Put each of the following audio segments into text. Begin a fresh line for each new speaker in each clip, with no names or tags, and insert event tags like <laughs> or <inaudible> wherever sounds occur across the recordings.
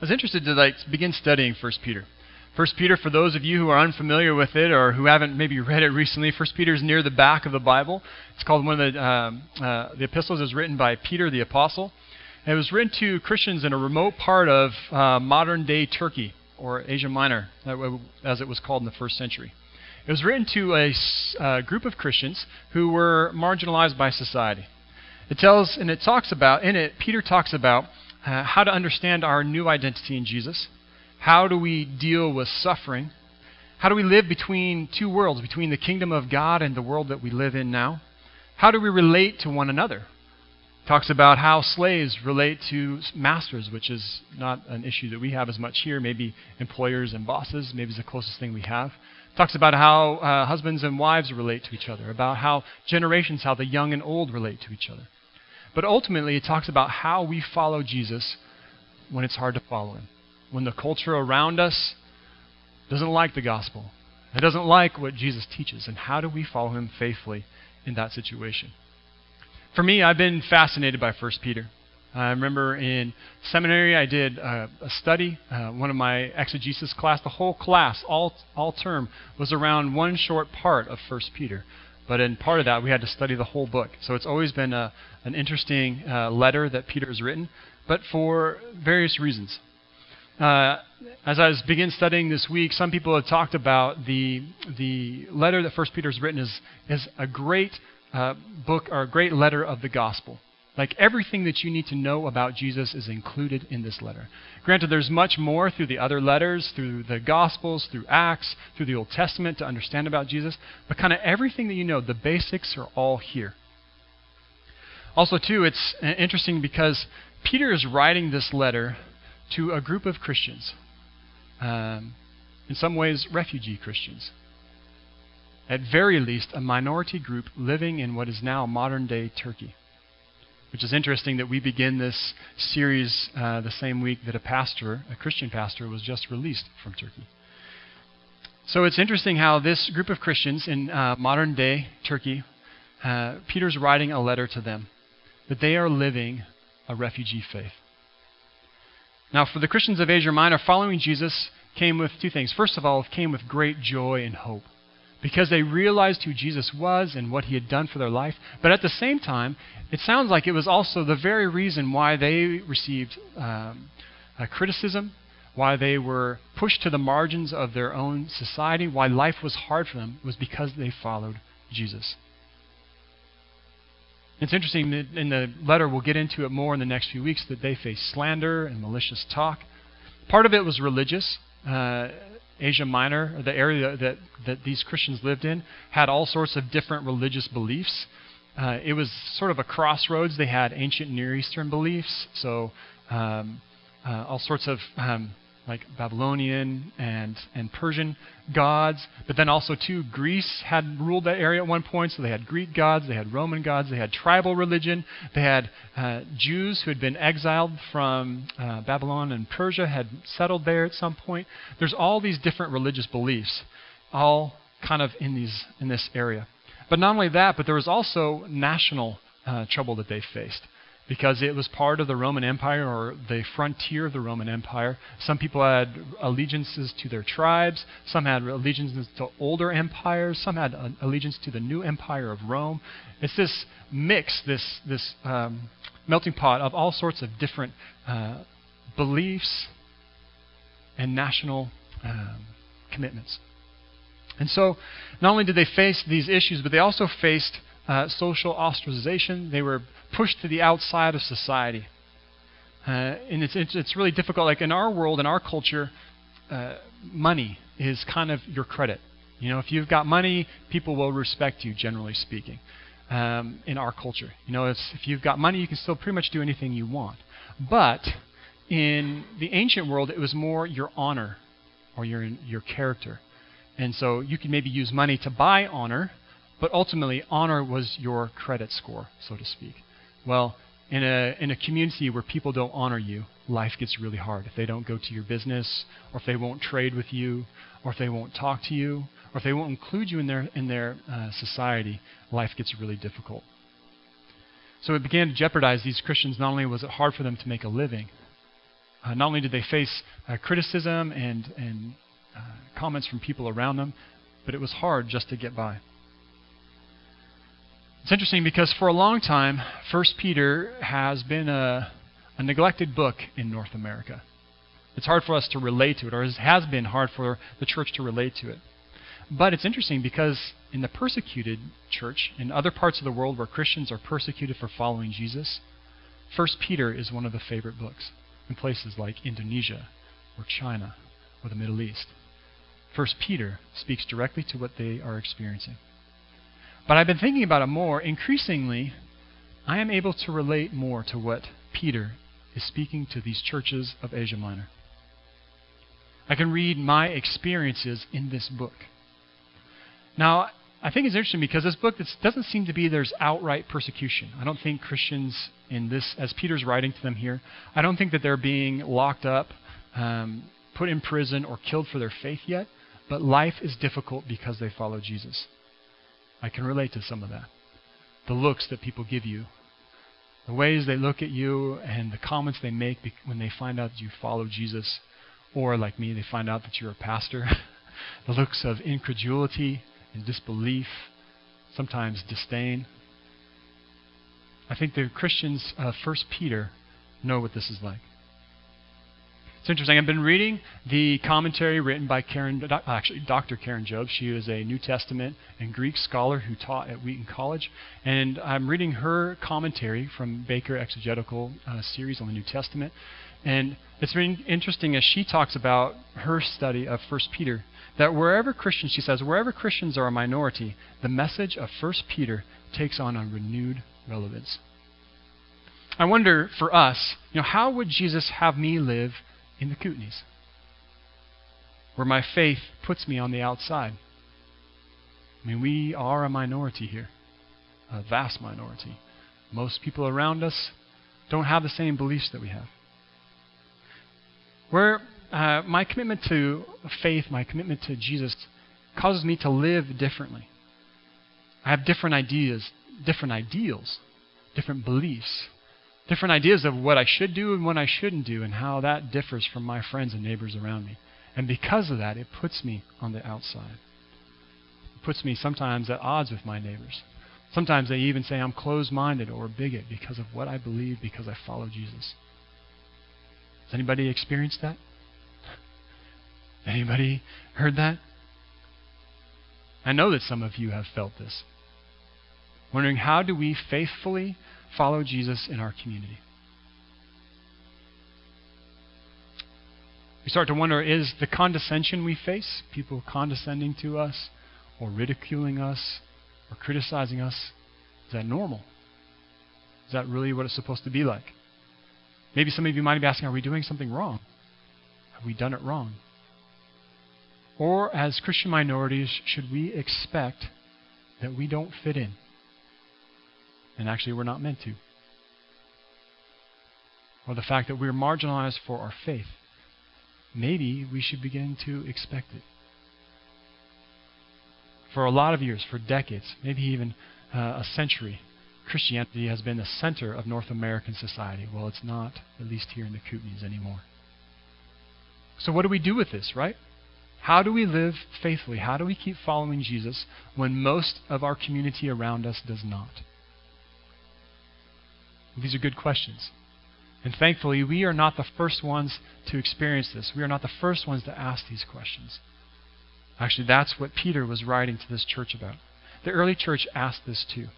I was interested to like begin studying First Peter. First Peter, for those of you who are unfamiliar with it or who haven't maybe read it recently, First Peter is near the back of the Bible. It's called one of the um, uh, the epistles is written by Peter the apostle. And it was written to Christians in a remote part of uh, modern day Turkey or Asia Minor, as it was called in the first century. It was written to a uh, group of Christians who were marginalized by society. It tells and it talks about in it Peter talks about uh, how to understand our new identity in Jesus. How do we deal with suffering? How do we live between two worlds, between the kingdom of God and the world that we live in now? How do we relate to one another? Talks about how slaves relate to masters, which is not an issue that we have as much here. Maybe employers and bosses, maybe is the closest thing we have. Talks about how uh, husbands and wives relate to each other, about how generations, how the young and old relate to each other. But ultimately, it talks about how we follow Jesus when it's hard to follow him. When the culture around us doesn't like the gospel, it doesn't like what Jesus teaches, and how do we follow him faithfully in that situation? For me, I've been fascinated by 1 Peter. I remember in seminary I did a, a study, uh, one of my exegesis class. The whole class, all all term, was around one short part of 1 Peter. But in part of that, we had to study the whole book. So it's always been a, an interesting uh, letter that Peter has written, but for various reasons. Uh, as I was begin studying this week, some people have talked about the the letter that First Peter has written is is a great uh, book or a great letter of the gospel. Like everything that you need to know about Jesus is included in this letter. Granted, there's much more through the other letters, through the Gospels, through Acts, through the Old Testament to understand about Jesus, but kind of everything that you know, the basics are all here. Also, too, it's interesting because Peter is writing this letter to a group of Christians, um, in some ways, refugee Christians. At very least, a minority group living in what is now modern day Turkey which is interesting that we begin this series uh, the same week that a pastor, a Christian pastor, was just released from Turkey. So it's interesting how this group of Christians in uh, modern day Turkey, uh, Peter's writing a letter to them that they are living a refugee faith. Now, for the Christians of Asia Minor, following Jesus came with two things. First of all, it came with great joy and hope because they realized who Jesus was and what he had done for their life. But at the same time, it sounds like it was also the very reason why they received um, criticism, why they were pushed to the margins of their own society, why life was hard for them, was because they followed Jesus. It's interesting that in the letter, we'll get into it more in the next few weeks, that they faced slander and malicious talk. Part of it was religious. Uh, Asia Minor, the area that, that these Christians lived in, had all sorts of different religious beliefs. Uh, it was sort of a crossroads. They had ancient Near Eastern beliefs, so um, uh, all sorts of um, like Babylonian and, and Persian gods. But then also, too, Greece had ruled that area at one point, so they had Greek gods, they had Roman gods, they had tribal religion, they had uh, Jews who had been exiled from uh, Babylon and Persia, had settled there at some point. There's all these different religious beliefs, all kind of in, these, in this area. But not only that, but there was also national uh, trouble that they faced because it was part of the Roman Empire or the frontier of the Roman Empire. Some people had allegiances to their tribes, some had allegiances to older empires, some had allegiance to the new empire of Rome. It's this mix, this, this um, melting pot of all sorts of different uh, beliefs and national um, commitments. And so, not only did they face these issues, but they also faced uh, social ostracization. They were pushed to the outside of society. Uh, and it's, it's, it's, really difficult. Like in our world, in our culture, uh, money is kind of your credit. You know, if you've got money, people will respect you, generally speaking, um, in our culture. You know, if, if you've got money, you can still pretty much do anything you want. But in the ancient world, it was more your honor or your, your character. And so you could maybe use money to buy honor, but ultimately, honor was your credit score, so to speak. Well, in a, in a community where people don't honor you, life gets really hard. If they don't go to your business, or if they won't trade with you, or if they won't talk to you, or if they won't include you in their, in their uh, society, life gets really difficult. So it began to jeopardize these Christians. Not only was it hard for them to make a living, uh, not only did they face uh, criticism and, and uh, comments from people around them, but it was hard just to get by. It's interesting because for a long time, First Peter has been a, a neglected book in North America. It's hard for us to relate to it, or it has been hard for the church to relate to it. But it's interesting because in the persecuted church, in other parts of the world where Christians are persecuted for following Jesus, First Peter is one of the favorite books in places like Indonesia or China or the Middle East. First Peter speaks directly to what they are experiencing. But I've been thinking about it more. Increasingly, I am able to relate more to what Peter is speaking to these churches of Asia Minor. I can read my experiences in this book. Now, I think it's interesting because this book doesn't seem to be there's outright persecution. I don't think Christians in this, as Peter's writing to them here, I don't think that they're being locked up, um, put in prison, or killed for their faith yet. But life is difficult because they follow Jesus. I can relate to some of that. The looks that people give you, the ways they look at you, and the comments they make when they find out that you follow Jesus, or like me, they find out that you're a pastor. <laughs> the looks of incredulity and disbelief, sometimes disdain. I think the Christians of 1 Peter know what this is like. It's interesting. I've been reading the commentary written by Karen, actually Dr. Karen Jobes. She is a New Testament and Greek scholar who taught at Wheaton College, and I'm reading her commentary from Baker Exegetical uh, series on the New Testament. And it's been interesting as she talks about her study of 1 Peter that wherever Christians, she says, wherever Christians are a minority, the message of 1 Peter takes on a renewed relevance. I wonder for us, you know, how would Jesus have me live in the Kootenays, where my faith puts me on the outside. I mean, we are a minority here, a vast minority. Most people around us don't have the same beliefs that we have. Where uh, my commitment to faith, my commitment to Jesus, causes me to live differently. I have different ideas, different ideals, different beliefs different ideas of what I should do and what I shouldn't do, and how that differs from my friends and neighbors around me. And because of that, it puts me on the outside. It puts me sometimes at odds with my neighbors. Sometimes they even say I'm closed minded or a bigot because of what I believe, because I follow Jesus. Has anybody experienced that? <laughs> Anybody heard that? I know that some of you have felt this. Wondering how do we faithfully follow Jesus in our community. We start to wonder is the condescension we face, people condescending to us, or ridiculing us, or criticizing us, is that normal? Is that really what it's supposed to be like? Maybe some of you might be asking, are we doing something wrong? Have we done it wrong? Or, as Christian minorities, should we expect that we don't fit in? And actually we're not meant to. Or the fact that we're marginalized for our faith. Maybe we should begin to expect it. For a lot of years, for decades, maybe even uh, a century, Christianity has been the center of North American society. Well, it's not, at least here in the Kootenays anymore. So, what do we do with this, right? How do we live faithfully? How do we keep following Jesus when most of our community around us does not? These are good questions. And thankfully, we are not the first ones to experience this. We are not the first ones to ask these questions. Actually, that's what Peter was writing to this church about. The early church asked this too.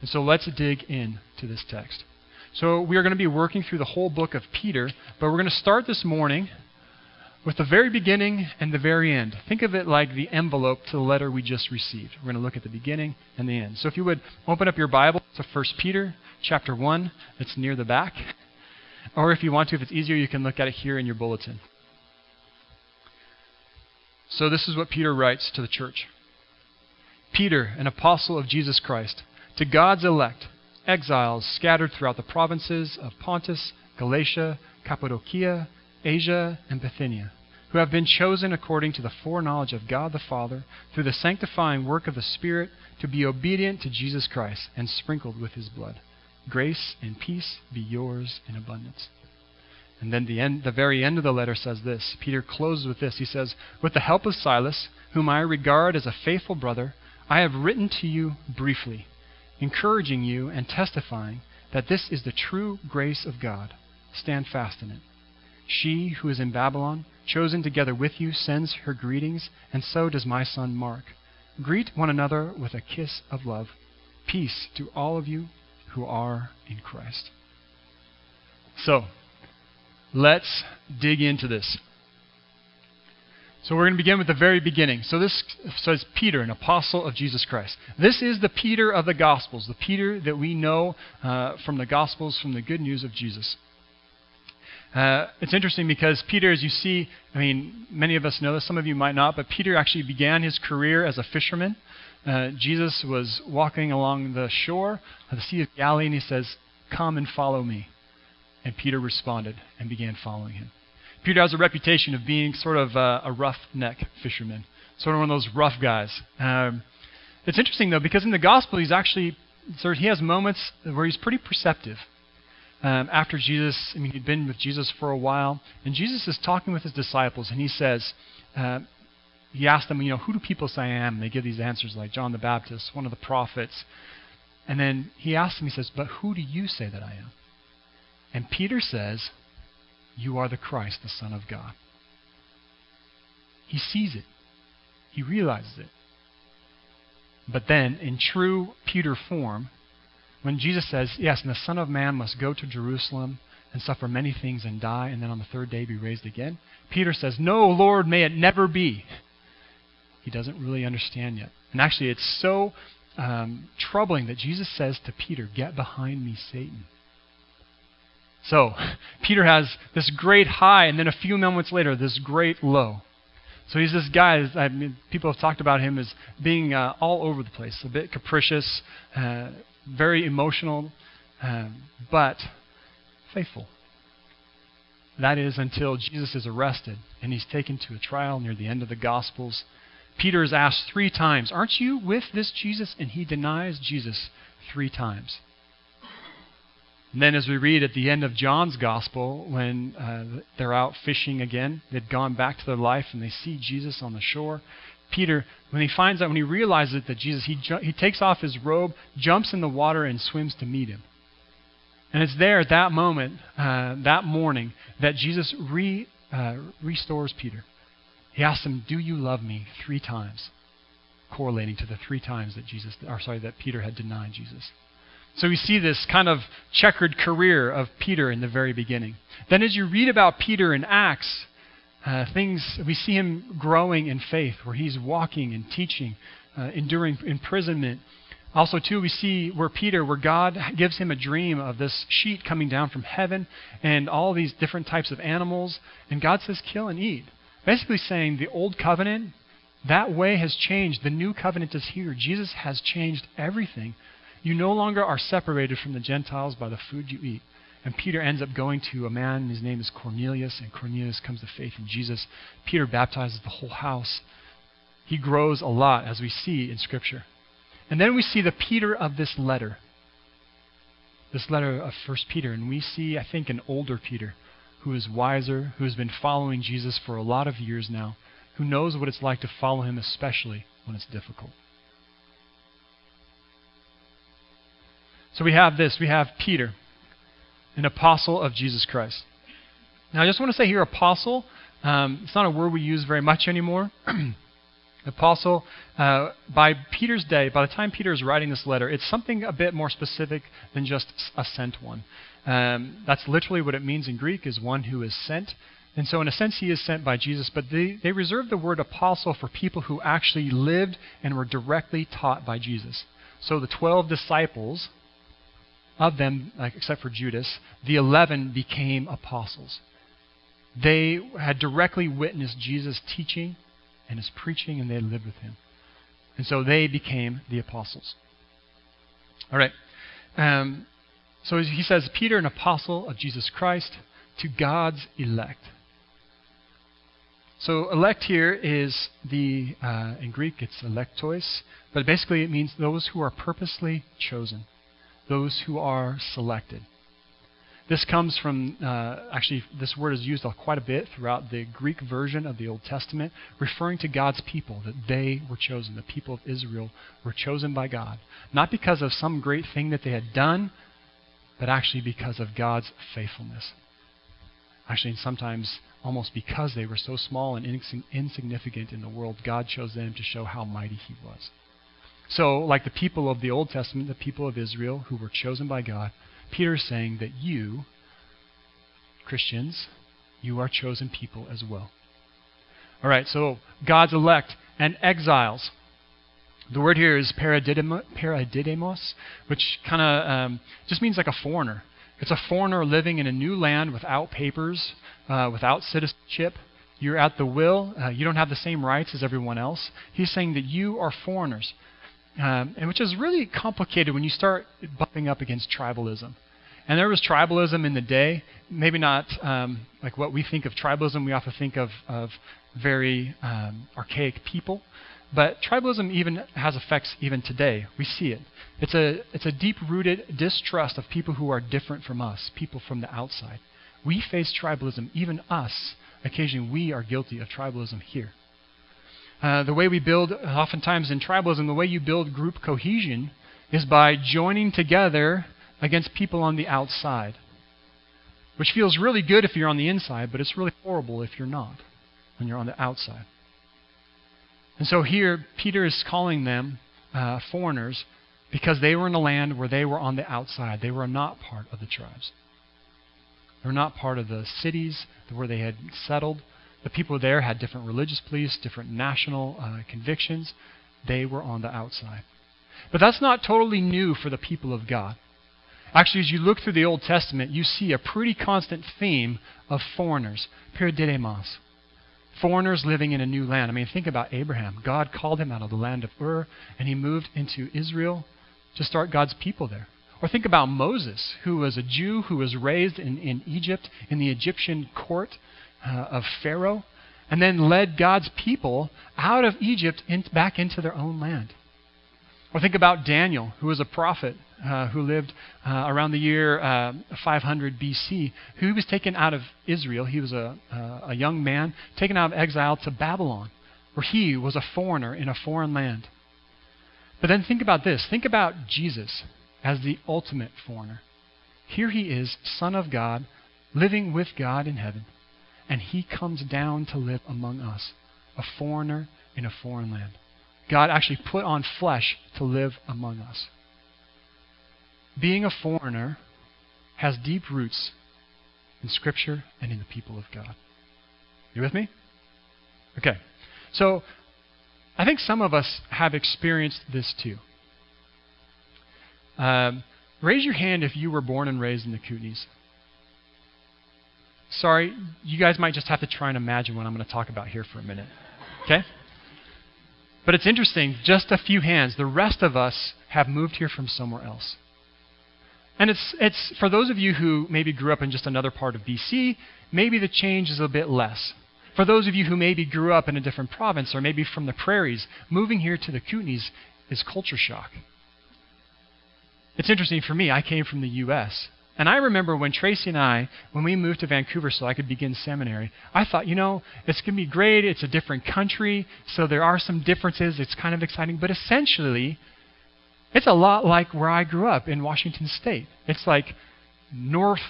And so let's dig in to this text. So we are going to be working through the whole book of Peter, but we're going to start this morning with the very beginning and the very end. Think of it like the envelope to the letter we just received. We're going to look at the beginning and the end. So if you would open up your Bible to 1 Peter chapter 1. It's near the back. <laughs> Or if you want to, if it's easier, you can look at it here in your bulletin. So this is what Peter writes to the church Peter, an apostle of Jesus Christ, to God's elect, exiles scattered throughout the provinces of Pontus, Galatia, Cappadocia, Asia, and Bithynia, who have been chosen according to the foreknowledge of God the Father, through the sanctifying work of the Spirit, to be obedient to Jesus Christ and sprinkled with his blood. Grace and peace be yours in abundance. And then the, end, the very end of the letter says this. Peter closes with this. He says, With the help of Silas, whom I regard as a faithful brother, I have written to you briefly, encouraging you and testifying that this is the true grace of God. Stand fast in it. She who is in Babylon, chosen together with you, sends her greetings, and so does my son Mark. Greet one another with a kiss of love. Peace to all of you who are in Christ. So, let's dig into this. So we're going to begin with the very beginning. So this says Peter, an apostle of Jesus Christ. This is the Peter of the Gospels, the Peter that we know uh, from the Gospels, from the good news of Jesus. Uh, it's interesting because Peter, as you see, I mean, many of us know this, some of you might not, but Peter actually began his career as a fisherman. Uh, Jesus was walking along the shore of the Sea of Galilee, and he says, Come and follow me. And Peter responded and began following him. Peter has a reputation of being sort of a, a roughneck fisherman, sort of one of those rough guys. Um, it's interesting though because in the gospel he's actually sort of, he has moments where he's pretty perceptive. Um, after Jesus, I mean, he'd been with Jesus for a while, and Jesus is talking with his disciples, and he says, uh, he asked them, you know, who do people say I am? And they give these answers like John the Baptist, one of the prophets. And then he asks them, he says, but who do you say that I am? And Peter says, you are the Christ, the Son of God. He sees it, he realizes it. But then, in true Peter form, when Jesus says, Yes, and the Son of Man must go to Jerusalem and suffer many things and die, and then on the third day be raised again, Peter says, No, Lord, may it never be. He doesn't really understand yet. And actually, it's so um, troubling that Jesus says to Peter, Get behind me, Satan. So, <laughs> Peter has this great high, and then a few moments later, this great low. So he's this guy. I mean, people have talked about him as being uh, all over the place, a bit capricious, uh, very emotional, um, but faithful. That is until Jesus is arrested and he's taken to a trial near the end of the Gospels. Peter is asked three times, Aren't you with this Jesus? And he denies Jesus three times. And then, as we read at the end of John's gospel, when uh, they're out fishing again, they'd gone back to their life and they see Jesus on the shore. Peter, when he finds out, when he realizes that Jesus, he, ju- he takes off his robe, jumps in the water, and swims to meet him. And it's there at that moment, uh, that morning, that Jesus re, uh, restores Peter. He asks him, "Do you love me?" Three times, correlating to the three times that Jesus, or sorry, that Peter had denied Jesus. So we see this kind of checkered career of Peter in the very beginning. Then, as you read about Peter in Acts, uh, things we see him growing in faith, where he's walking and teaching, uh, enduring imprisonment. Also, too, we see where Peter, where God gives him a dream of this sheet coming down from heaven and all these different types of animals, and God says, "Kill and eat." Basically, saying the old covenant, that way has changed. The new covenant is here. Jesus has changed everything you no longer are separated from the Gentiles by the food you eat. And Peter ends up going to a man, his name is Cornelius, and Cornelius comes to faith in Jesus. Peter baptizes the whole house. He grows a lot, as we see in Scripture. And then we see the Peter of this letter, this letter of 1 Peter, and we see, I think, an older Peter who is wiser, who has been following Jesus for a lot of years now, who knows what it's like to follow him, especially when it's difficult. So we have this we have Peter, an apostle of Jesus Christ. Now, I just want to say here, apostle, um, it's not a word we use very much anymore. <clears throat> apostle, uh, by Peter's day, by the time Peter is writing this letter, it's something a bit more specific than just a sent one. Um, that's literally what it means in Greek, is one who is sent. And so, in a sense, he is sent by Jesus, but they, they reserve the word apostle for people who actually lived and were directly taught by Jesus. So, the 12 disciples of them, except for Judas, the eleven became apostles. They had directly witnessed Jesus' teaching and his preaching, and they lived with him. And so they became the apostles. All right. Um, so he says, Peter, an apostle of Jesus Christ, to God's elect. So elect here is the, uh, in Greek, it's electois, but basically it means those who are purposely chosen those who are selected. This comes from, uh, actually, this word is used quite a bit throughout the Greek version of the Old Testament, referring to God's people, that they were chosen. The people of Israel were chosen by God. Not because of some great thing that they had done, but actually because of God's faithfulness. Actually, and sometimes almost because they were so small and insignificant in the world, God chose them to show how mighty He was. So, like the people of the Old Testament, the people of Israel who were chosen by God, Peter is saying that you, Christians, you are chosen people as well. All right, so God's elect and exiles. The word here is paradidemos, which kind of um, just means like a foreigner. It's a foreigner living in a new land without papers, uh, without citizenship. You're at the will. Uh, you don't have the same rights as everyone else. He's saying that you are foreigners um, and which is really complicated when you start bumping up against tribalism. And there was tribalism in the day, maybe not um, like what we think of tribalism. We often think of, of very um, archaic people, but tribalism even has effects even today. We see it. It's a it's a deep-rooted distrust of people who are different from us, people from the outside. We face tribalism, even us. Occasionally, we are guilty of tribalism here. Uh, the way we build, oftentimes in tribalism, the way you build group cohesion is by joining together against people on the outside. Which feels really good if you're on the inside, but it's really horrible if you're not, when you're on the outside. And so here, Peter is calling them uh, foreigners because they were in a land where they were on the outside. They were not part of the tribes. They were not part of the cities where they had settled. The people there had different religious beliefs, different national uh, convictions. They were on the outside. But that's not totally new for the people of God. Actually, as you look through the Old Testament, you see a pretty constant theme of foreigners, perididemos. Foreigners living in a new land. I mean, think about Abraham. God called him out of the land of Ur, and he moved into Israel to start God's people there. Or think about Moses, who was a Jew who was raised in, in Egypt, in the Egyptian court, uh, of Pharaoh, and then led God's people out of Egypt in, back into their own land. Or think about Daniel, who was a prophet uh, who lived uh, around the year uh, 500 BC, who was taken out of Israel. He was a, uh, a young man taken out of exile to Babylon, where he was a foreigner in a foreign land. But then think about this think about Jesus as the ultimate foreigner. Here he is, Son of God, living with God in heaven and he comes down to live among us, a foreigner in a foreign land. God actually put on flesh to live among us. Being a foreigner has deep roots in Scripture and in the people of God. You with me? Okay. So, I think some of us have experienced this too. Um, raise your hand if you were born and raised in the Kootenays. Sorry, you guys might just have to try and imagine what I'm going to talk about here for a minute. Okay? But it's interesting, just a few hands. The rest of us have moved here from somewhere else. And it's, it's for those of you who maybe grew up in just another part of BC, maybe the change is a bit less. For those of you who maybe grew up in a different province or maybe from the prairies, moving here to the Kootenays is culture shock. It's interesting for me, I came from the U.S. And I remember when Tracy and I, when we moved to Vancouver so I could begin seminary, I thought, you know, it's going to be great. It's a different country, so there are some differences. It's kind of exciting. But essentially, it's a lot like where I grew up in Washington State. It's like north,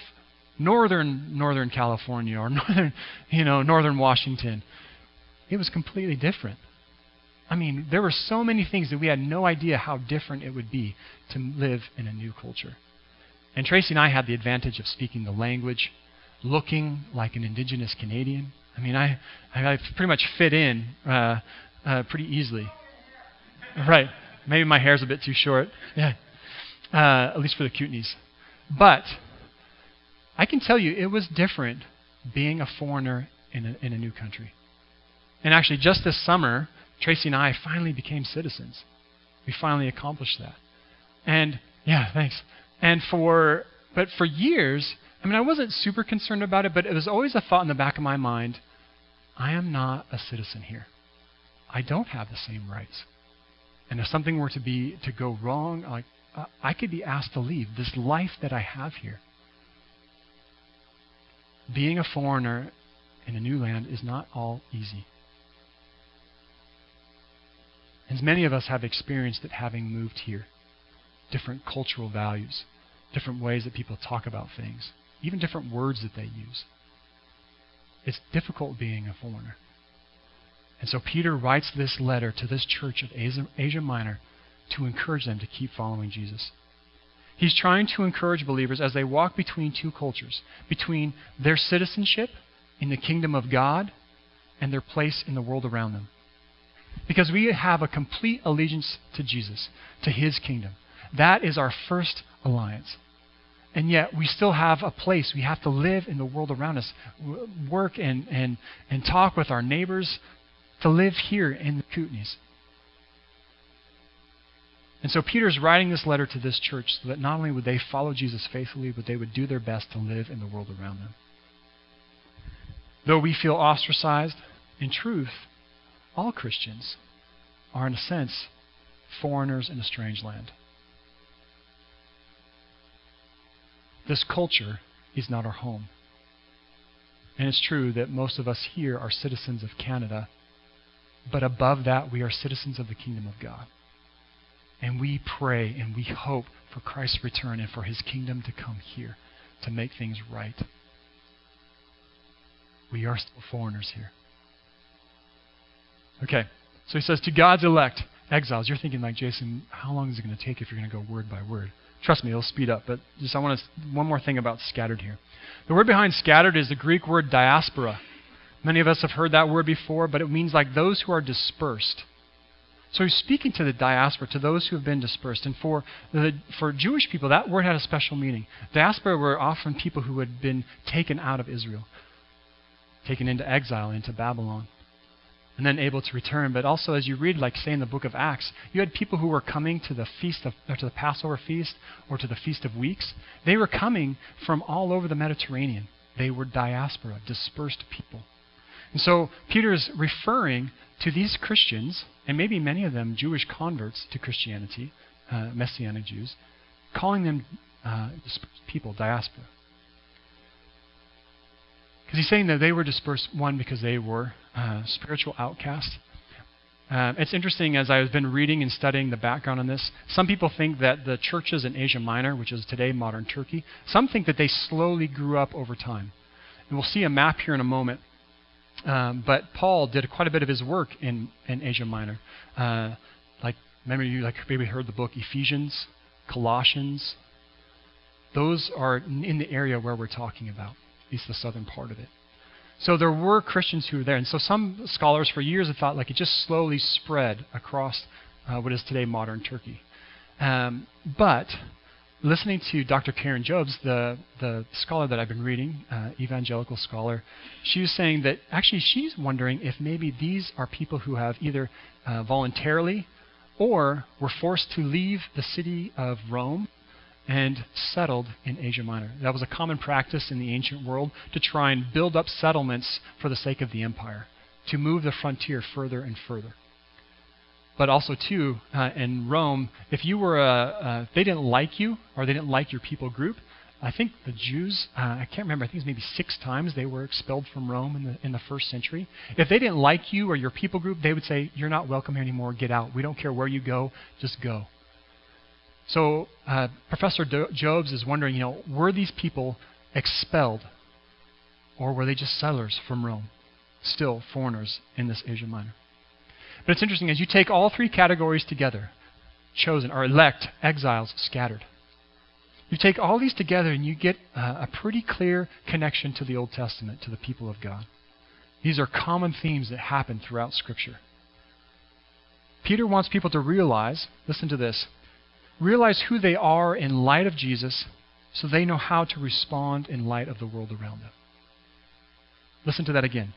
northern, northern California or <laughs> northern, you know, northern Washington. It was completely different. I mean, there were so many things that we had no idea how different it would be to live in a new culture. And Tracy and I had the advantage of speaking the language, looking like an indigenous Canadian. I mean, I, I pretty much fit in uh, uh, pretty easily. Right. Maybe my hair's a bit too short. <laughs> Yeah. Uh, at least for the Kootenays. But I can tell you it was different being a foreigner in a, in a new country. And actually, just this summer, Tracy and I finally became citizens. We finally accomplished that. And yeah, thanks. And for but for years, I mean, I wasn't super concerned about it, but it was always a thought in the back of my mind: I am not a citizen here. I don't have the same rights. And if something were to be to go wrong, like uh, I could be asked to leave this life that I have here. being a foreigner in a new land is not all easy. As many of us have experienced it having moved here. Different cultural values, different ways that people talk about things, even different words that they use. It's difficult being a foreigner. And so Peter writes this letter to this church of Asia Minor to encourage them to keep following Jesus. He's trying to encourage believers as they walk between two cultures, between their citizenship in the kingdom of God and their place in the world around them. Because we have a complete allegiance to Jesus, to his kingdom. That is our first alliance. And yet we still have a place. We have to live in the world around us, work and, and, and talk with our neighbors, to live here in the Kootenays. And so Peter's writing this letter to this church so that not only would they follow Jesus faithfully, but they would do their best to live in the world around them. Though we feel ostracized, in truth, all Christians are, in a sense, foreigners in a strange land. This culture is not our home. And it's true that most of us here are citizens of Canada, but above that, we are citizens of the kingdom of God. And we pray and we hope for Christ's return and for his kingdom to come here to make things right. We are still foreigners here. Okay, so he says, To God's elect, exiles. You're thinking, like, Jason, how long is it going to take if you're going to go word by word? Trust me, it'll speed up. But just I want to one more thing about scattered here. The word behind scattered is the Greek word diaspora. Many of us have heard that word before, but it means like those who are dispersed. So he's speaking to the diaspora, to those who have been dispersed. And for, the, for Jewish people, that word had a special meaning. Diaspora were often people who had been taken out of Israel, taken into exile, into Babylon, and then able to return. But also, as you read, like say in the book of Acts, you had people who were coming to the feast of, or to the Passover feast, or to the Feast of Weeks. They were coming from all over the Mediterranean. They were diaspora, dispersed people. And so Peter is referring to these Christians, and maybe many of them Jewish converts to Christianity, uh, Messianic Jews, calling them uh, people, diaspora. Because he's saying that they were dispersed, one, because they were uh, spiritual outcasts. Uh, it's interesting as I've been reading and studying the background on this. Some people think that the churches in Asia Minor, which is today modern Turkey, some think that they slowly grew up over time. And we'll see a map here in a moment um, but Paul did quite a bit of his work in, in Asia Minor. Uh, like, remember you like maybe heard the book Ephesians, Colossians. Those are in the area where we're talking about, at least the southern part of it. So there were Christians who were there, and so some scholars for years have thought like it just slowly spread across uh, what is today modern Turkey. Um, but listening to Dr. Karen Jobes, the, the scholar that I've been reading, uh, evangelical scholar, she was saying that actually she's wondering if maybe these are people who have either uh, voluntarily or were forced to leave the city of Rome and settled in Asia Minor. That was a common practice in the ancient world to try and build up settlements for the sake of the empire, to move the frontier further and further but also too uh, in Rome, if you were a, uh, they didn't like you or they didn't like your people group, I think the Jews, uh, I can't remember, I think it was maybe six times they were expelled from Rome in the, in the first century. If they didn't like you or your people group, they would say, You're not welcome here anymore, get out. We don't care where you go, just go. So uh, Professor Jobes is wondering, you know, were these people expelled or were they just settlers from Rome? Still foreigners in this Asia Minor. But it's interesting as you take all three categories together chosen, or elect, exiles, scattered. You take all these together and you get a pretty clear connection to the Old Testament, to the people of God. These are common themes that happen throughout Scripture. Peter wants people to realize, listen to this, realize who they are in light of Jesus so they know how to respond in light of the world around them. Listen to that again.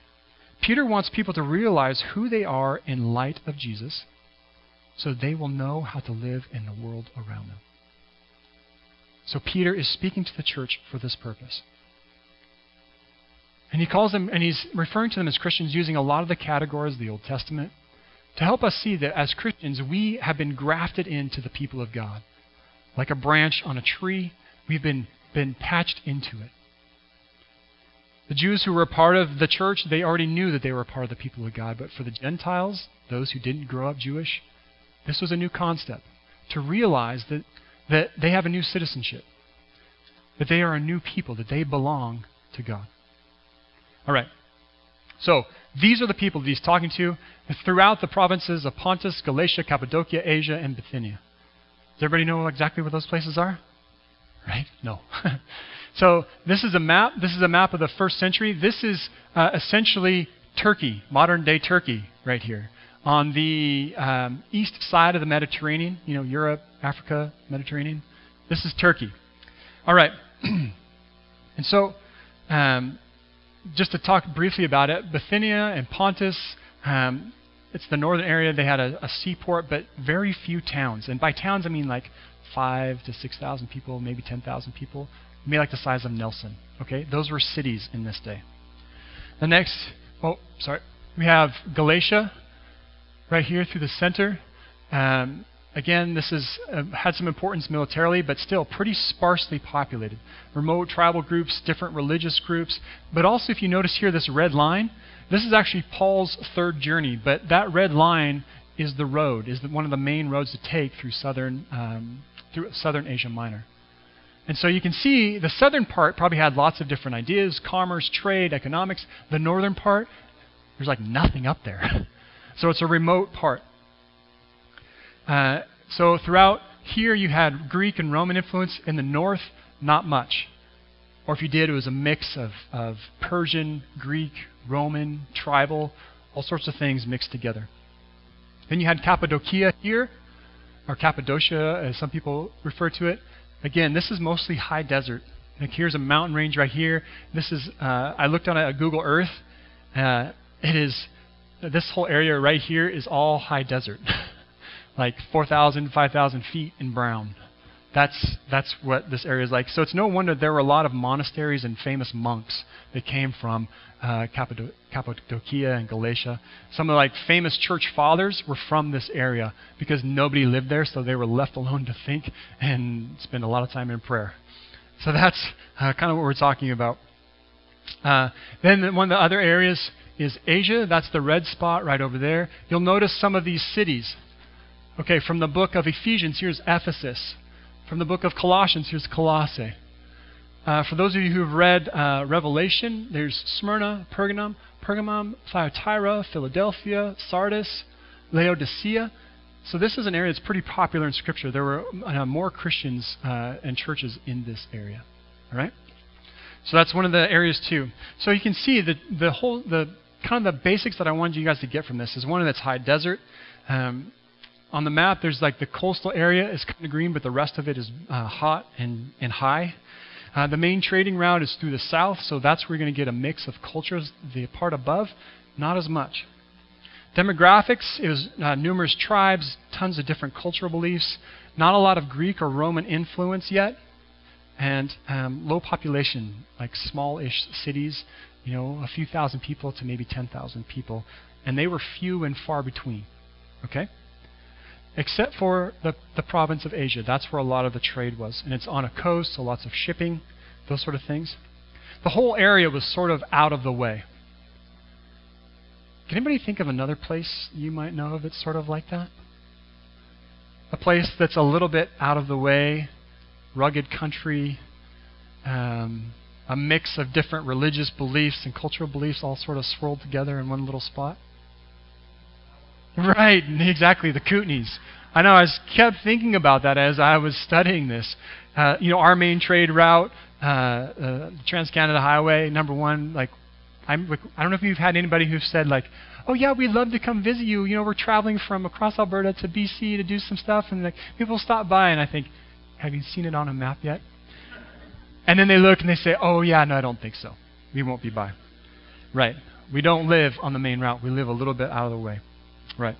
Peter wants people to realize who they are in light of Jesus so they will know how to live in the world around them. So Peter is speaking to the church for this purpose. And he calls them, and he's referring to them as Christians using a lot of the categories of the Old Testament to help us see that as Christians, we have been grafted into the people of God. Like a branch on a tree, we've been, been patched into it. The Jews who were a part of the church, they already knew that they were a part of the people of God. But for the Gentiles, those who didn't grow up Jewish, this was a new concept to realize that, that they have a new citizenship, that they are a new people, that they belong to God. All right. So, these are the people that he's talking to throughout the provinces of Pontus, Galatia, Cappadocia, Asia, and Bithynia. Does everybody know exactly what those places are? Right? No. <laughs> so, this is a map. This is a map of the first century. This is uh, essentially Turkey, modern day Turkey, right here. On the um, east side of the Mediterranean, you know, Europe, Africa, Mediterranean. This is Turkey. All right. <clears throat> and so, um, just to talk briefly about it, Bithynia and Pontus, um, it's the northern area. They had a, a, seaport, but very few towns. And by towns, I mean like five to six thousand people, maybe ten thousand people, maybe like the size of Nelson. Okay, those were cities in this day. The next, oh, sorry, we have Galatia, right here through the center. Um, Again, this has uh, had some importance militarily, but still pretty sparsely populated. Remote tribal groups, different religious groups, but also if you notice here this red line, this is actually Paul's third journey, but that red line is the road, is the, one of the main roads to take through southern, um, through southern Asia Minor. And so you can see the southern part probably had lots of different ideas commerce, trade, economics. The northern part, there's like nothing up there. <laughs> so it's a remote part. Uh, so throughout here, you had Greek and Roman influence. In the north, not much. Or if you did, it was a mix of, of Persian, Greek, Roman, tribal, all sorts of things mixed together. Then you had Cappadocia here, or Cappadocia, as some people refer to it. Again, this is mostly high desert. Like here's a mountain range right here. This is uh, I looked on a Google Earth. Uh, it is this whole area right here is all high desert. <laughs> like 4,000, 5,000 feet in brown. That's, that's what this area is like. So it's no wonder there were a lot of monasteries and famous monks that came from uh, Cappadocia and Galatia. Some of the like famous church fathers were from this area because nobody lived there, so they were left alone to think and spend a lot of time in prayer. So that's uh, kind of what we're talking about. Uh, then one of the other areas is Asia. That's the red spot right over there. You'll notice some of these cities Okay, from the book of Ephesians, here's Ephesus. From the book of Colossians, here's Colossae. Uh, for those of you who have read uh, Revelation, there's Smyrna, Pergamum, Pergamum, Thyatira, Philadelphia, Sardis, Laodicea. So this is an area that's pretty popular in Scripture. There were uh, more Christians uh, and churches in this area. All right. So that's one of the areas too. So you can see that the whole the kind of the basics that I wanted you guys to get from this is one that's high desert. Um, on the map, there's like the coastal area is kind of green, but the rest of it is uh, hot and, and high. Uh, the main trading route is through the south, so that's where you're going to get a mix of cultures. The part above, not as much. Demographics is uh, numerous tribes, tons of different cultural beliefs, not a lot of Greek or Roman influence yet, and um, low population, like small-ish cities, you know, a few thousand people to maybe 10,000 people, and they were few and far between. Okay? Except for the, the province of Asia. That's where a lot of the trade was. And it's on a coast, so lots of shipping, those sort of things. The whole area was sort of out of the way. Can anybody think of another place you might know of that's sort of like that? A place that's a little bit out of the way, rugged country, um, a mix of different religious beliefs and cultural beliefs all sort of swirled together in one little spot? <laughs> Right, exactly, the Kootenays. I know, I was, kept thinking about that as I was studying this. Uh, you know, our main trade route, uh, uh, Trans-Canada Highway, number one, like, I'm, I don't know if you've had anybody who've said, like, oh yeah, we'd love to come visit you. You know, we're traveling from across Alberta to BC to do some stuff, and like people stop by, and I think, have you seen it on a map yet? And then they look and they say, oh yeah, no, I don't think so. We won't be by. Right. We don't live on the main route. We live a little bit out of the way. Right.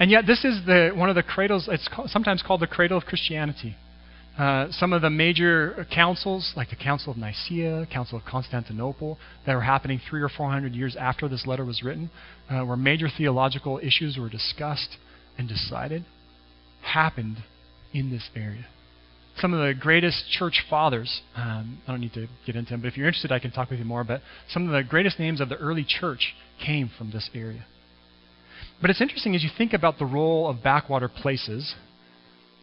And yet, this is the, one of the cradles, it's sometimes called the cradle of Christianity. Uh, some of the major councils, like the Council of Nicaea, Council of Constantinople, that were happening three or four hundred years after this letter was written, uh, where major theological issues were discussed and decided, happened in this area. some of the greatest church fathers. Um, I don't need to get into them, but if you're interested, I can talk with you more. But some of the greatest names of the early church came from this area. But it's interesting as you think about the role of backwater places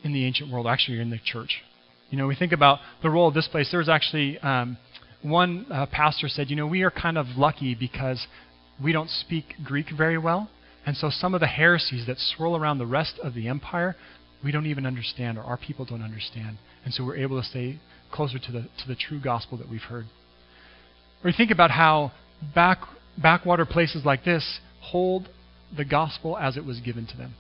in the ancient world, actually in the church. You know, we think about the role of this place. There was actually um, one uh, pastor said, you know, we are kind of lucky because we don't speak Greek very well. And so some of the heresies that swirl around the rest of the empire, we don't even understand, or our people don't understand. And so we're able to stay closer to the, to the true gospel that we've heard. Or you think about how back, backwater places like this hold the gospel as it was given to them.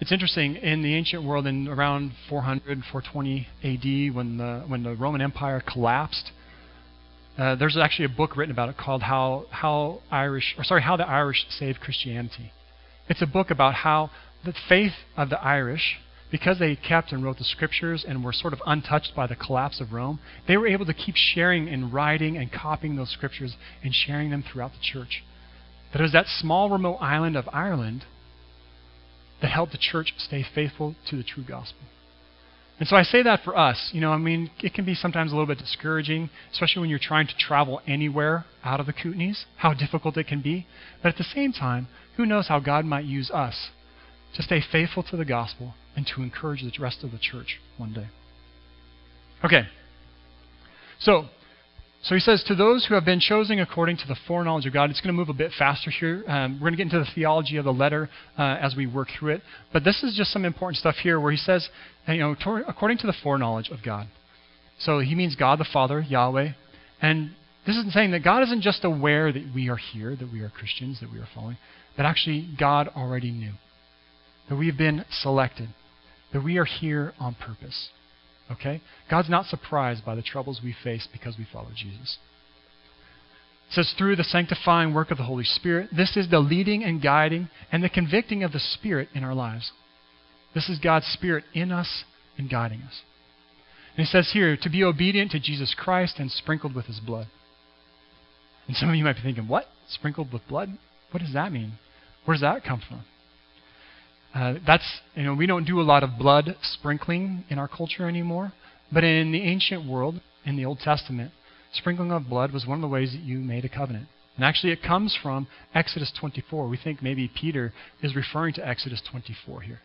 It's interesting in the ancient world, in around 400, 420 AD, when the when the Roman Empire collapsed, uh, there's actually a book written about it called "How How Irish," or sorry, "How the Irish Saved Christianity." It's a book about how the faith of the Irish, because they kept and wrote the scriptures and were sort of untouched by the collapse of Rome, they were able to keep sharing and writing and copying those scriptures and sharing them throughout the church. That it was that small remote island of Ireland that helped the church stay faithful to the true gospel. And so I say that for us. You know, I mean, it can be sometimes a little bit discouraging, especially when you're trying to travel anywhere out of the Kootenays, how difficult it can be. But at the same time, who knows how God might use us to stay faithful to the gospel and to encourage the rest of the church one day. Okay. So, so he says, to those who have been chosen according to the foreknowledge of God, it's going to move a bit faster here. Um, we're going to get into the theology of the letter uh, as we work through it. But this is just some important stuff here where he says, you know, according to the foreknowledge of God. So he means God the Father, Yahweh. And this is saying that God isn't just aware that we are here, that we are Christians, that we are following, but actually God already knew. That we have been selected, that we are here on purpose. Okay? God's not surprised by the troubles we face because we follow Jesus. It says, through the sanctifying work of the Holy Spirit, this is the leading and guiding and the convicting of the Spirit in our lives. This is God's Spirit in us and guiding us. And he says here, to be obedient to Jesus Christ and sprinkled with his blood. And some of you might be thinking, what? Sprinkled with blood? What does that mean? Where does that come from? Uh, that's, you know, we don't do a lot of blood sprinkling in our culture anymore. But in the ancient world, in the Old Testament, sprinkling of blood was one of the ways that you made a covenant. And actually, it comes from Exodus 24. We think maybe Peter is referring to Exodus 24 here.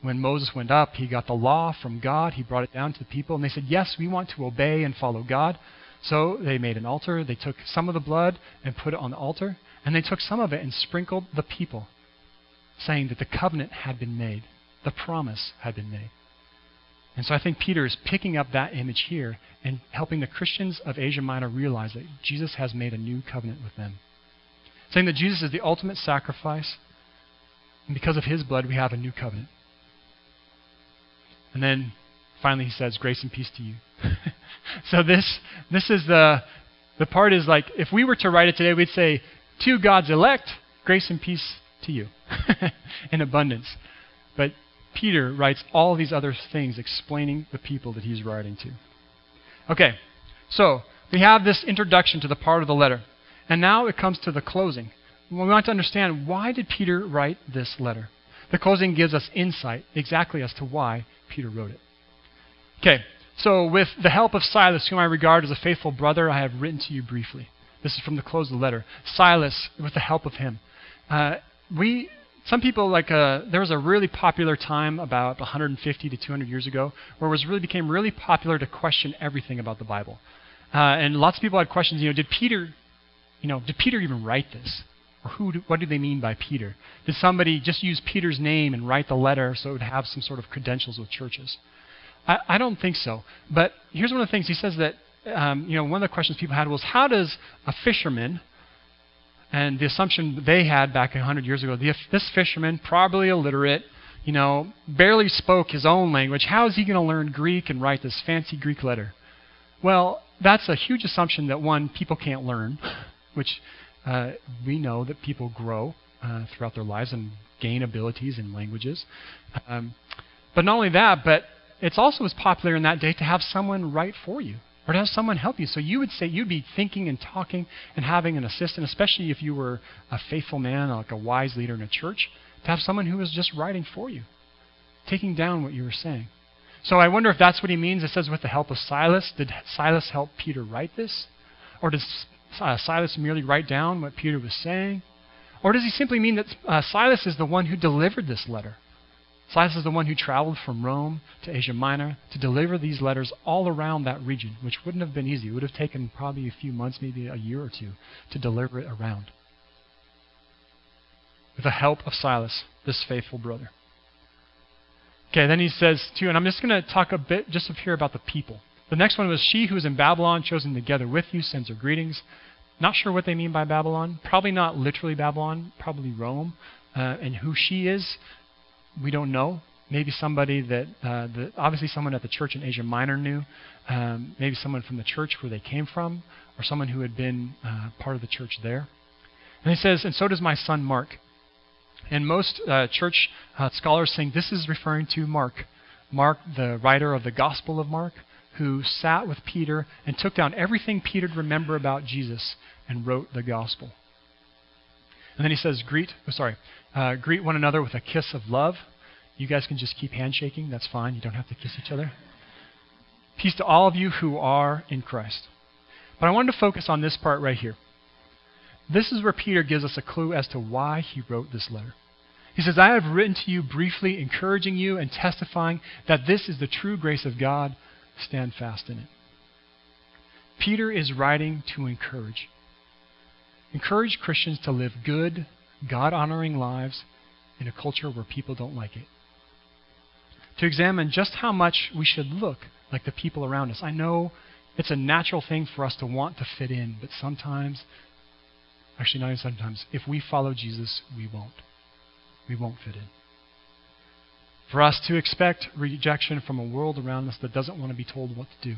When Moses went up, he got the law from God. He brought it down to the people, and they said, Yes, we want to obey and follow God. So they made an altar. They took some of the blood and put it on the altar, and they took some of it and sprinkled the people saying that the covenant had been made, the promise had been made. And so I think Peter is picking up that image here and helping the Christians of Asia Minor realize that Jesus has made a new covenant with them. Saying that Jesus is the ultimate sacrifice, and because of his blood, we have a new covenant. And then finally he says, Grace and peace to you. <laughs> so this this is the the part is like if we were to write it today, we'd say, To God's elect, grace and peace to you <laughs> in abundance. But Peter writes all these other things explaining the people that he's writing to. Okay, so we have this introduction to the part of the letter. And now it comes to the closing. We want to understand why did Peter write this letter? The closing gives us insight exactly as to why Peter wrote it. Okay, so with the help of Silas, whom I regard as a faithful brother, I have written to you briefly. This is from the close of the letter. Silas, with the help of him. Uh, we some people like uh, there was a really popular time about 150 to 200 years ago where it was really became really popular to question everything about the Bible, uh, and lots of people had questions. You know, did Peter, you know, did Peter even write this, or who? Do, what do they mean by Peter? Did somebody just use Peter's name and write the letter so it would have some sort of credentials with churches? I, I don't think so. But here's one of the things he says that um, you know one of the questions people had was how does a fisherman and the assumption they had back 100 years ago, this fisherman, probably illiterate, you know, barely spoke his own language. How is he going to learn Greek and write this fancy Greek letter? Well, that's a huge assumption that one, people can't learn, which uh, we know that people grow uh, throughout their lives and gain abilities in languages. Um, but not only that, but it's also as popular in that day to have someone write for you or to have someone help you. So you would say you'd be thinking and talking and having an assistant, especially if you were a faithful man, like a wise leader in a church, to have someone who was just writing for you, taking down what you were saying. So I wonder if that's what he means. It says with the help of Silas. Did Silas help Peter write this? Or does uh, Silas merely write down what Peter was saying? Or does he simply mean that uh, Silas is the one who delivered this letter? Silas is the one who traveled from Rome to Asia Minor to deliver these letters all around that region, which wouldn't have been easy. It would have taken probably a few months, maybe a year or two, to deliver it around. With the help of Silas, this faithful brother. Okay, then he says, too, and I'm just going to talk a bit just up here about the people. The next one was, She who is in Babylon, chosen together with you, sends her greetings. Not sure what they mean by Babylon. Probably not literally Babylon, probably Rome. Uh, and who she is, we don't know. Maybe somebody that, uh, the, obviously someone at the church in Asia Minor knew. Um, maybe someone from the church where they came from, or someone who had been uh, part of the church there. And he says, And so does my son Mark. And most uh, church uh, scholars think this is referring to Mark. Mark, the writer of the Gospel of Mark, who sat with Peter and took down everything Peter'd remember about Jesus and wrote the Gospel. And then he says, greet, oh, sorry, uh, greet one another with a kiss of love. You guys can just keep handshaking. That's fine. You don't have to kiss each other. Peace to all of you who are in Christ. But I wanted to focus on this part right here. This is where Peter gives us a clue as to why he wrote this letter. He says, I have written to you briefly, encouraging you and testifying that this is the true grace of God. Stand fast in it. Peter is writing to encourage. Encourage Christians to live good, God honoring lives in a culture where people don't like it. To examine just how much we should look like the people around us. I know it's a natural thing for us to want to fit in, but sometimes Actually, not even sometimes. If we follow Jesus, we won't. We won't fit in. For us to expect rejection from a world around us that doesn't want to be told what to do.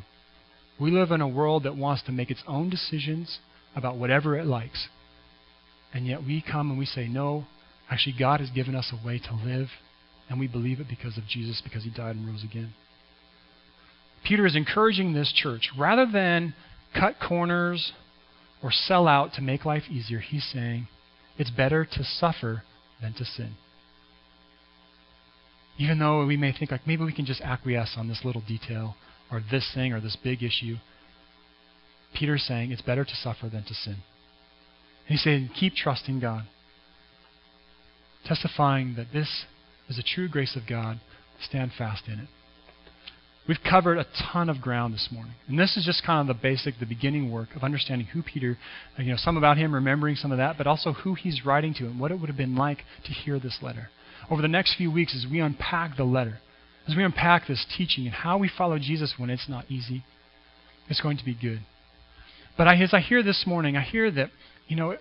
We live in a world that wants to make its own decisions about whatever it likes. And yet we come and we say, no, actually, God has given us a way to live, and we believe it because of Jesus, because he died and rose again. Peter is encouraging this church rather than cut corners or sell out to make life easier. He's saying it's better to suffer than to sin. Even though we may think like maybe we can just acquiesce on this little detail or this thing or this big issue, Peter's saying it's better to suffer than to sin. And he's saying keep trusting God, testifying that this is a true grace of God. Stand fast in it. We've covered a ton of ground this morning. And this is just kind of the basic, the beginning work of understanding who Peter, you know, some about him, remembering some of that, but also who he's writing to and what it would have been like to hear this letter. Over the next few weeks, as we unpack the letter, as we unpack this teaching and how we follow Jesus when it's not easy, it's going to be good. But I, as I hear this morning, I hear that, you know,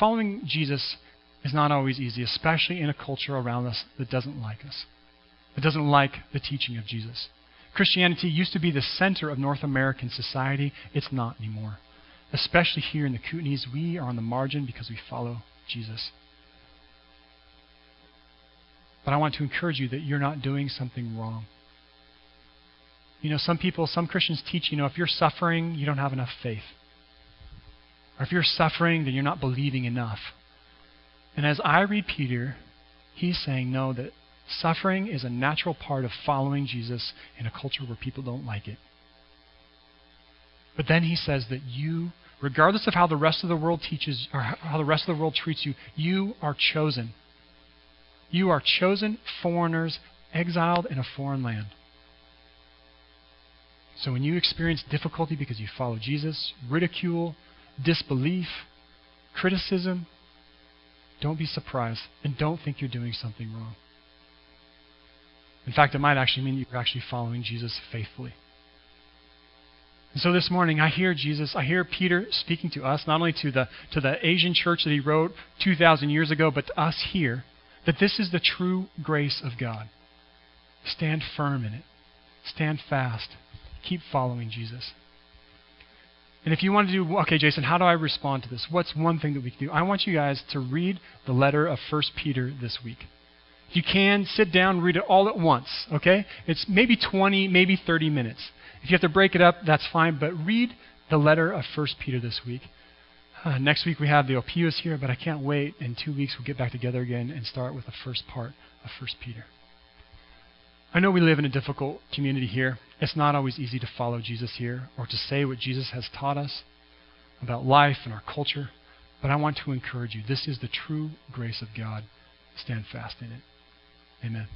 following Jesus is not always easy, especially in a culture around us that doesn't like us, that doesn't like the teaching of Jesus. Christianity used to be the center of North American society. It's not anymore. Especially here in the Kootenays, we are on the margin because we follow Jesus. But I want to encourage you that you're not doing something wrong. You know, some people, some Christians teach, you know, if you're suffering, you don't have enough faith. Or if you're suffering, then you're not believing enough. And as I read Peter, he's saying, no, that Suffering is a natural part of following Jesus in a culture where people don't like it. But then he says that you, regardless of how the rest of the world teaches or how the rest of the world treats you, you are chosen. You are chosen foreigners exiled in a foreign land. So when you experience difficulty because you follow Jesus, ridicule, disbelief, criticism, don't be surprised and don't think you're doing something wrong. In fact, it might actually mean you're actually following Jesus faithfully. And so this morning, I hear Jesus, I hear Peter speaking to us, not only to the, to the Asian church that he wrote 2,000 years ago, but to us here, that this is the true grace of God. Stand firm in it, stand fast, keep following Jesus. And if you want to do, okay, Jason, how do I respond to this? What's one thing that we can do? I want you guys to read the letter of 1 Peter this week If you can, sit down, read it all at once, okay? It's maybe 20, maybe 30 minutes. If you have to break it up, that's fine, but read the letter of 1 Peter this week. Uh, next week we have the Opus here, but I can't wait. In two weeks we'll get back together again and start with the first part of 1 Peter. I know we live in a difficult community here. It's not always easy to follow Jesus here or to say what Jesus has taught us about life and our culture. But I want to encourage you this is the true grace of God. Stand fast in it. Amen.